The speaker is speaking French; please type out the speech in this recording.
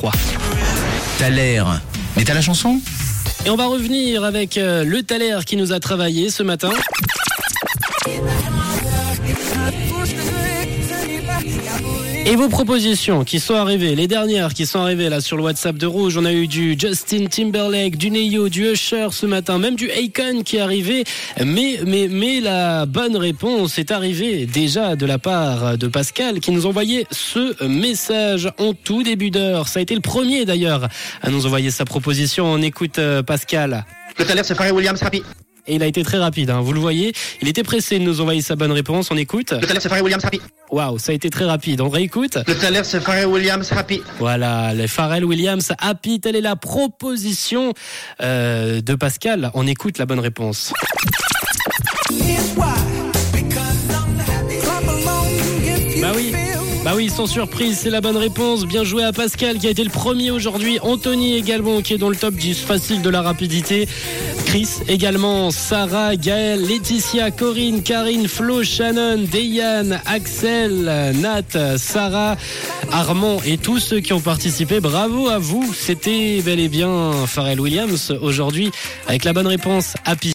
3. T'as l'air. Mais t'as la chanson? Et on va revenir avec euh, le Thaler qui nous a travaillé ce matin. Et vos propositions qui sont arrivées, les dernières qui sont arrivées là sur le WhatsApp de Rouge, on a eu du Justin Timberlake, du Neyo, du Usher ce matin, même du Akon qui est arrivé. Mais, mais, mais la bonne réponse est arrivée déjà de la part de Pascal qui nous envoyait ce message en tout début d'heure. Ça a été le premier d'ailleurs à nous envoyer sa proposition. On écoute euh, Pascal. Le c'est Williams. Et il a été très rapide, hein, vous le voyez. Il était pressé de nous envoyer sa bonne réponse. On écoute. Le salaire, c'est Pharrell Williams, Happy. Waouh, ça a été très rapide. On réécoute. Le salaire, c'est Pharrell Williams, Happy. Voilà, les Pharrell Williams Happy, telle est la proposition euh, de Pascal. On écoute la bonne réponse. Bah oui. Bah oui, sans surprise, c'est la bonne réponse. Bien joué à Pascal qui a été le premier aujourd'hui. Anthony également qui est dans le top 10 facile de la rapidité. Chris également, Sarah, Gaël, Laetitia, Corinne, Karine, Flo, Shannon, Deyane, Axel, Nat, Sarah, Armand et tous ceux qui ont participé. Bravo à vous. C'était bel et bien Pharrell Williams aujourd'hui avec la bonne réponse.